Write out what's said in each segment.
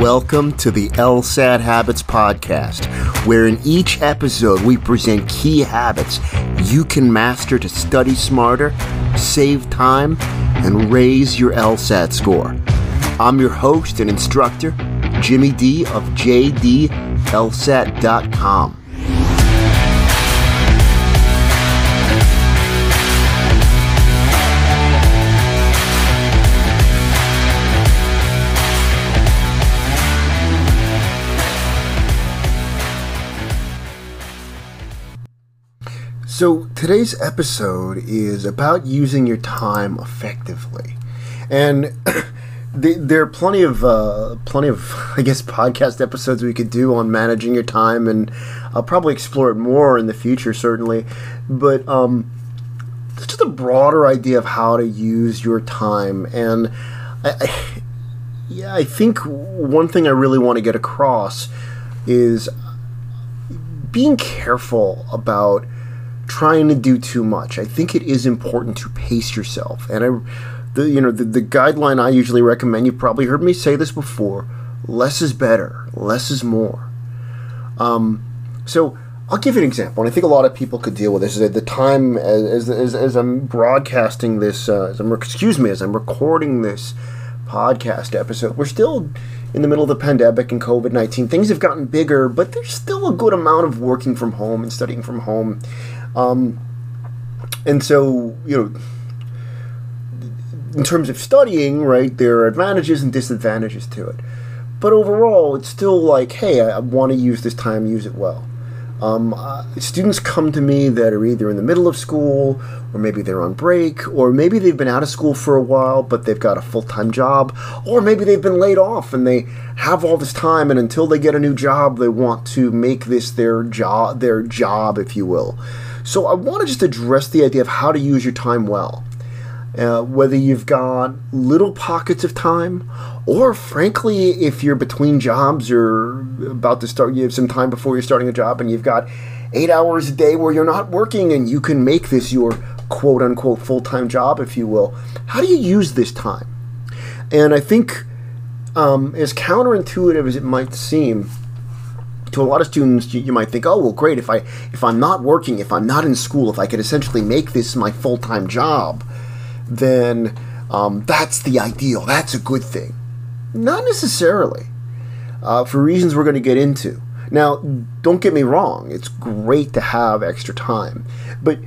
Welcome to the LSAT Habits Podcast, where in each episode we present key habits you can master to study smarter, save time, and raise your LSAT score. I'm your host and instructor, Jimmy D of JDLSAT.com. So, today's episode is about using your time effectively. And there are plenty of uh, plenty of I guess podcast episodes we could do on managing your time, and I'll probably explore it more in the future, certainly. But um, just a broader idea of how to use your time, and I, I, yeah, I think one thing I really want to get across is being careful about trying to do too much. I think it is important to pace yourself. And I, the you know the, the guideline I usually recommend. You've probably heard me say this before. Less is better. Less is more. Um, so I'll give you an example, and I think a lot of people could deal with this. At the time, as, as, as I'm broadcasting this, uh, as I'm excuse me, as I'm recording this podcast episode, we're still in the middle of the pandemic and COVID 19. Things have gotten bigger, but there's still a good amount of working from home and studying from home. Um, and so, you know, in terms of studying, right, there are advantages and disadvantages to it. But overall, it's still like, hey, I, I want to use this time, use it well. Um, uh, students come to me that are either in the middle of school, or maybe they're on break, or maybe they've been out of school for a while, but they've got a full time job, or maybe they've been laid off and they have all this time, and until they get a new job, they want to make this their job, their job, if you will. So I want to just address the idea of how to use your time well. Uh, whether you've got little pockets of time, or frankly, if you're between jobs or about to start, you have some time before you're starting a job and you've got eight hours a day where you're not working and you can make this your quote unquote full time job, if you will. How do you use this time? And I think, um, as counterintuitive as it might seem, to a lot of students, you, you, might think, "Oh, well, great. If I if I'm not working, if I'm not in school, if I could essentially make this my full time job, then um, that's the ideal. That's a good thing." Not necessarily, uh, for reasons we're going to get into. Now, don't get me wrong. It's great to have extra time, but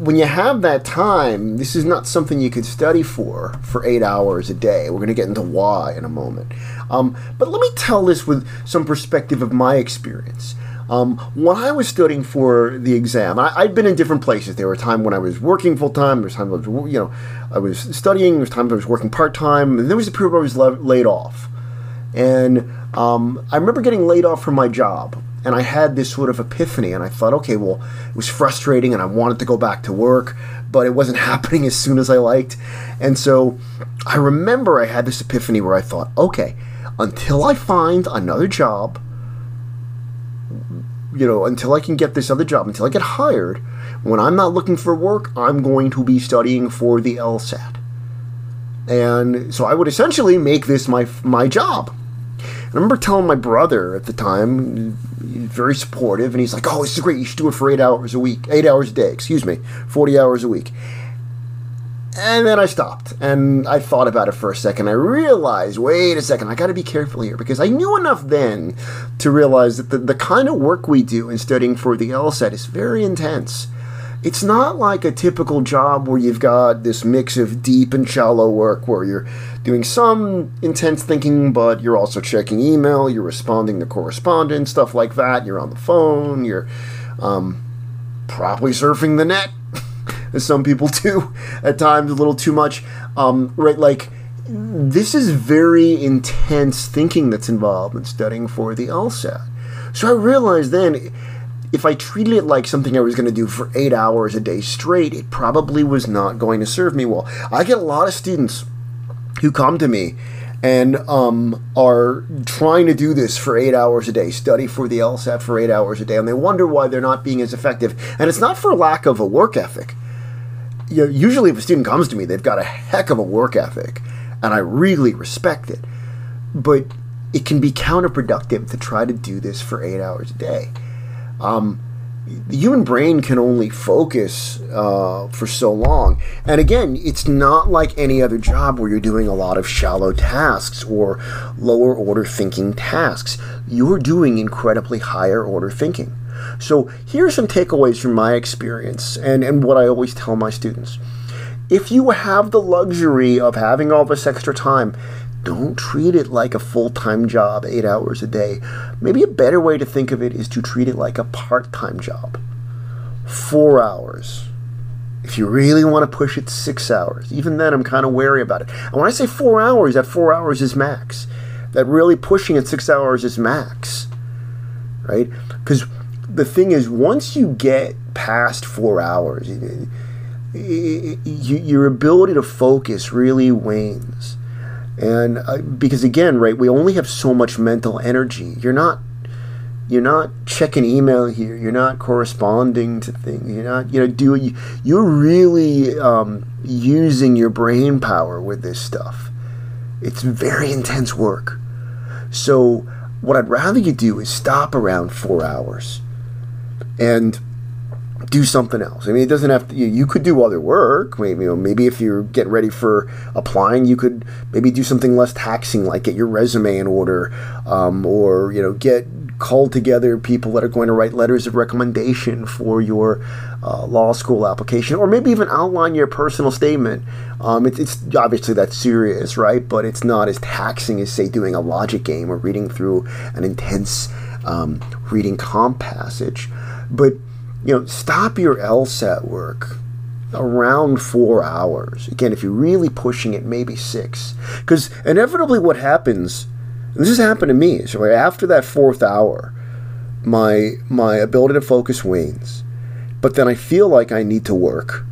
when you have that time, this is not something you could study for for eight hours a day. We're going to get into why in a moment. Um, but let me tell this with some perspective of my experience. Um, when I was studying for the exam, I, had been in different places. There were times when I was working full time. There was times I was, you know, I was studying. There was times I was working part time. And there was a period where I was laid off. And um, I remember getting laid off from my job and I had this sort of epiphany, and I thought, okay, well, it was frustrating, and I wanted to go back to work, but it wasn't happening as soon as I liked. And so I remember I had this epiphany where I thought, okay, until I find another job, you know, until I can get this other job, until I get hired, when I'm not looking for work, I'm going to be studying for the LSAT. And so I would essentially make this my my job. I remember telling my brother at the time, very supportive, and he's like, "Oh, this is great. You should do it for eight hours a week, eight hours a day. Excuse me, forty hours a week." And then I stopped and I thought about it for a second. I realized, wait a second, I got to be careful here because I knew enough then to realize that the, the kind of work we do in studying for the LSAT is very intense it's not like a typical job where you've got this mix of deep and shallow work where you're doing some intense thinking, but you're also checking email, you're responding to correspondence, stuff like that. You're on the phone, you're um, probably surfing the net, as some people do at times, a little too much. Um, right, like this is very intense thinking that's involved in studying for the LSAT. So I realized then if I treated it like something I was going to do for eight hours a day straight, it probably was not going to serve me well. I get a lot of students who come to me and um, are trying to do this for eight hours a day, study for the LSAT for eight hours a day, and they wonder why they're not being as effective. And it's not for lack of a work ethic. You know, usually, if a student comes to me, they've got a heck of a work ethic, and I really respect it. but it can be counterproductive to try to do this for eight hours a day. Um, the human brain can only focus uh, for so long. And again, it's not like any other job where you're doing a lot of shallow tasks or lower order thinking tasks. You're doing incredibly higher order thinking. So here are some takeaways from my experience and, and what I always tell my students. If you have the luxury of having all this extra time, don't treat it like a full time job, eight hours a day. Maybe a better way to think of it is to treat it like a part time job. Four hours. If you really want to push it six hours, even then I'm kind of wary about it. And when I say four hours, that four hours is max. That really pushing it six hours is max. Right? Because the thing is, once you get past four hours, your ability to focus really wanes. And uh, because again right we only have so much mental energy. You're not you're not checking email here. You're not corresponding to things. You're not you know doing you're really um, using your brain power with this stuff. It's very intense work. So what i'd rather you do is stop around four hours and do something else. I mean, it doesn't have to. You, you could do other work. Maybe you know, maybe if you're getting ready for applying, you could maybe do something less taxing, like get your resume in order, um, or you know, get call together people that are going to write letters of recommendation for your uh, law school application, or maybe even outline your personal statement. Um, it, it's obviously that's serious, right? But it's not as taxing as say doing a logic game or reading through an intense um, reading comp passage, but you know, stop your LSAT work around four hours. Again, if you're really pushing it, maybe six. Because inevitably, what happens, this has happened to me. So after that fourth hour, my my ability to focus wanes, but then I feel like I need to work.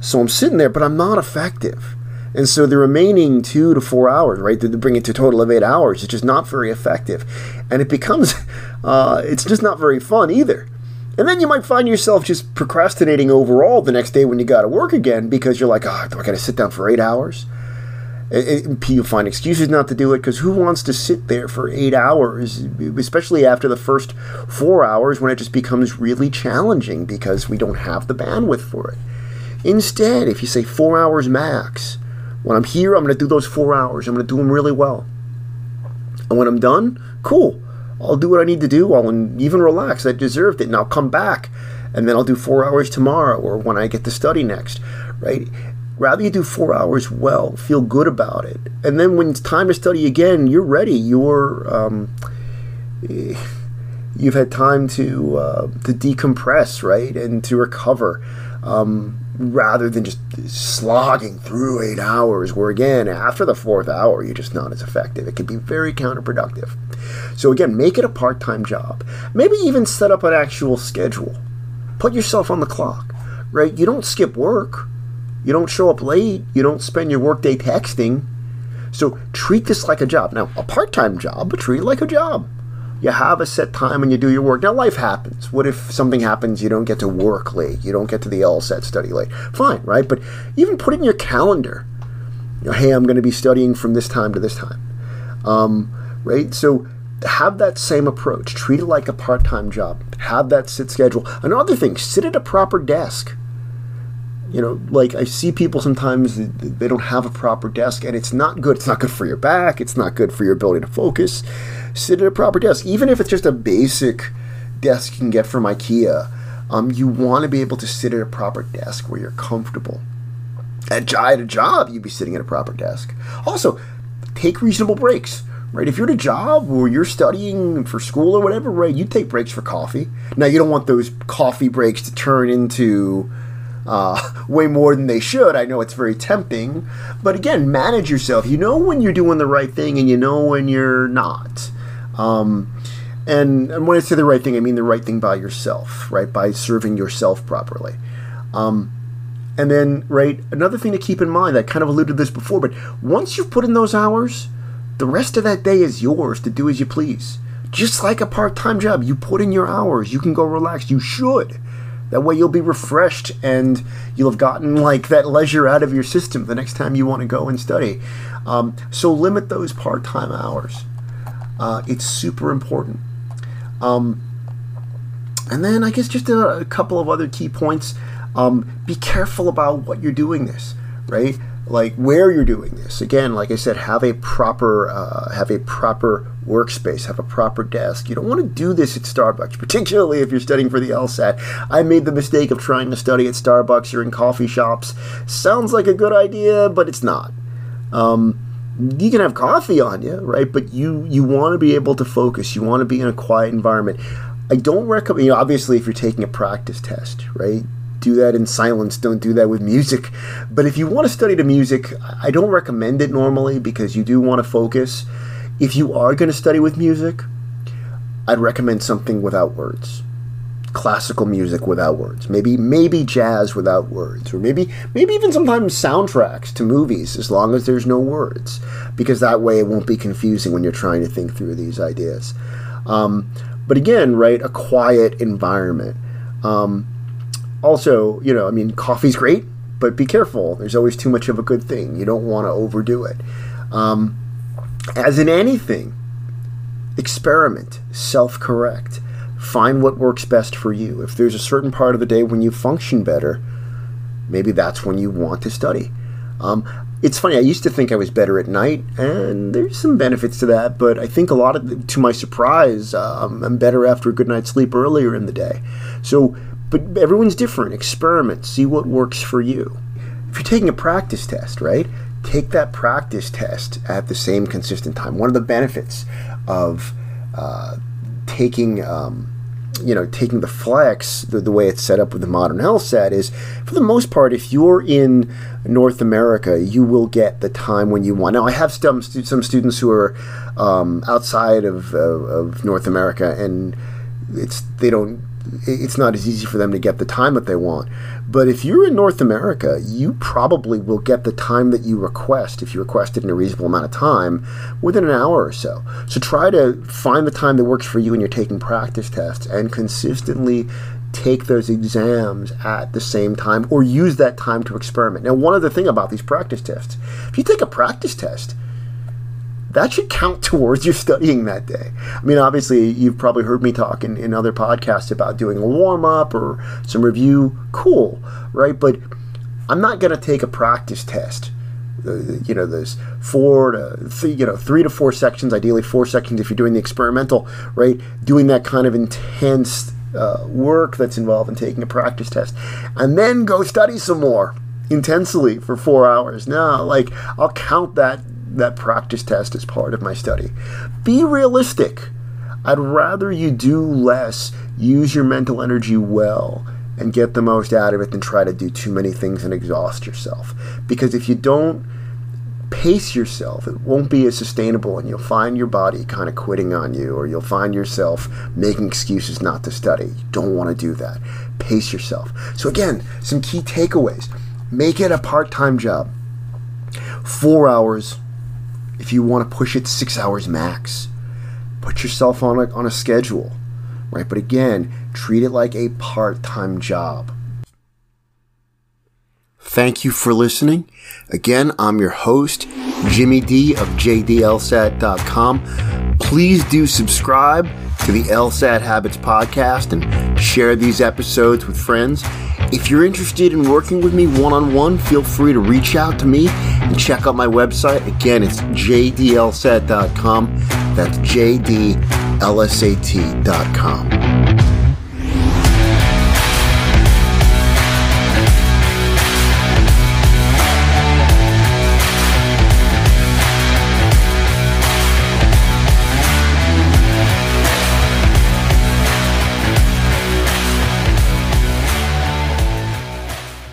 So I'm sitting there, but I'm not effective. And so the remaining two to four hours, right, to bring it to a total of eight hours, is just not very effective. And it becomes, uh, it's just not very fun either. And then you might find yourself just procrastinating overall the next day when you got to work again because you're like, oh, do I got to sit down for eight hours? And you find excuses not to do it because who wants to sit there for eight hours, especially after the first four hours when it just becomes really challenging because we don't have the bandwidth for it. Instead, if you say four hours max, when I'm here, I'm going to do those four hours. I'm going to do them really well. And when I'm done, cool. I'll do what I need to do. I'll even relax. I deserved it, and I'll come back, and then I'll do four hours tomorrow or when I get to study next, right? Rather you do four hours well, feel good about it, and then when it's time to study again, you're ready. You're um, you've had time to uh, to decompress, right, and to recover. Um, rather than just slogging through eight hours, where again, after the fourth hour, you're just not as effective. It can be very counterproductive. So, again, make it a part time job. Maybe even set up an actual schedule. Put yourself on the clock, right? You don't skip work, you don't show up late, you don't spend your workday texting. So, treat this like a job. Now, a part time job, but treat it like a job you have a set time and you do your work. Now, life happens. What if something happens, you don't get to work late, you don't get to the LSAT study late? Fine, right? But even put it in your calendar. You know, hey, I'm going to be studying from this time to this time. Um, right? So have that same approach. Treat it like a part time job. Have that sit schedule. Another thing, sit at a proper desk. You know, like I see people sometimes they don't have a proper desk, and it's not good. It's not good for your back. It's not good for your ability to focus sit at a proper desk, even if it's just a basic desk you can get from IKEA. Um, you want to be able to sit at a proper desk where you're comfortable. At, at a job, you'd be sitting at a proper desk. Also, take reasonable breaks. Right, if you're at a job or you're studying for school or whatever, right, you take breaks for coffee. Now, you don't want those coffee breaks to turn into uh, way more than they should. I know it's very tempting, but again, manage yourself. You know when you're doing the right thing, and you know when you're not. Um, and, and when I say the right thing, I mean the right thing by yourself, right? By serving yourself properly. Um, and then, right, another thing to keep in mind, I kind of alluded to this before, but once you've put in those hours, the rest of that day is yours to do as you please. Just like a part time job, you put in your hours, you can go relax. You should. That way you'll be refreshed and you'll have gotten like that leisure out of your system the next time you want to go and study. Um, so limit those part time hours Uh, it's super important. Um, and then I guess just a, a couple of other key points. Um, be careful about what you're doing this, right? Like where you're doing this. Again, like I said, have a proper uh, have a proper workspace, have a proper desk. You don't want to do this at Starbucks, particularly if you're studying for the LSAT. I made the mistake of trying to study at Starbucks or in coffee shops. Sounds like a good idea, but it's not. Um, you can have coffee on you, right? But you you want to be able to focus. You want to be in a quiet environment. I don't recommend. You know, obviously, if you're taking a practice test, right? Do that in silence. Don't do that with music. But if you want to study the music, I don't recommend it normally because you do want to focus. If you are going to study with music, I'd recommend something without words classical music without words. Maybe maybe jazz without words, or maybe maybe even sometimes soundtracks to movies as long as there's no words, because that way it won't be confusing when you're trying to think through these ideas. Um, but again, right, a quiet environment. Um, also, you know, I mean, coffee's great, but be careful. There's always too much of a good thing. You don't want to overdo it. Um, as in anything, experiment, self correct Find what works best for you. If there's a certain part of the day when you function better, maybe that's when you want to study. Um, it's funny. I used to think I was better at night, and there's some benefits to that. But I think a lot of, to my surprise, um, I'm better after a good night's sleep earlier in the day. So, but everyone's different. Experiment. See what works for you. If you're taking a practice test, right? Take that practice test at the same consistent time. One of the benefits of uh, taking um, you know, taking the flex, the, the way it's set up with the modern LSAT is, for the most part, if you're in North America, you will get the time when you want. Now, I have some, some students who are um, outside of, uh, of North America, and it's they don't it's not as easy for them to get the time that they want. But if you're in North America, you probably will get the time that you request if you request it in a reasonable amount of time within an hour or so. So try to find the time that works for you when you're taking practice tests and consistently take those exams at the same time or use that time to experiment. Now, one other thing about these practice tests if you take a practice test, that should count towards your studying that day. I mean, obviously, you've probably heard me talk in, in other podcasts about doing a warm up or some review. Cool, right? But I'm not going to take a practice test. You know, there's four to three, you know, three to four sections, ideally four sections if you're doing the experimental, right? Doing that kind of intense uh, work that's involved in taking a practice test, and then go study some more intensely for four hours. No, like I'll count that that practice test as part of my study. Be realistic. I'd rather you do less, use your mental energy well, and get the most out of it than try to do too many things and exhaust yourself. Because if you don't pace yourself, it won't be as sustainable, and you'll find your body kind of quitting on you, or you'll find yourself making excuses not to study. You don't want to do that. Pace yourself. So, again, some key takeaways make it a part time job. Four hours if you want to push it six hours max. Put yourself on a, on a schedule, right? But again, treat it like a part time job. Thank you for listening. Again, I'm your host, Jimmy D of JDLSAT.com. Please do subscribe to the LSAT Habits podcast and share these episodes with friends. If you're interested in working with me one on one, feel free to reach out to me and check out my website. Again, it's jdlsat.com. That's jdlsat.com.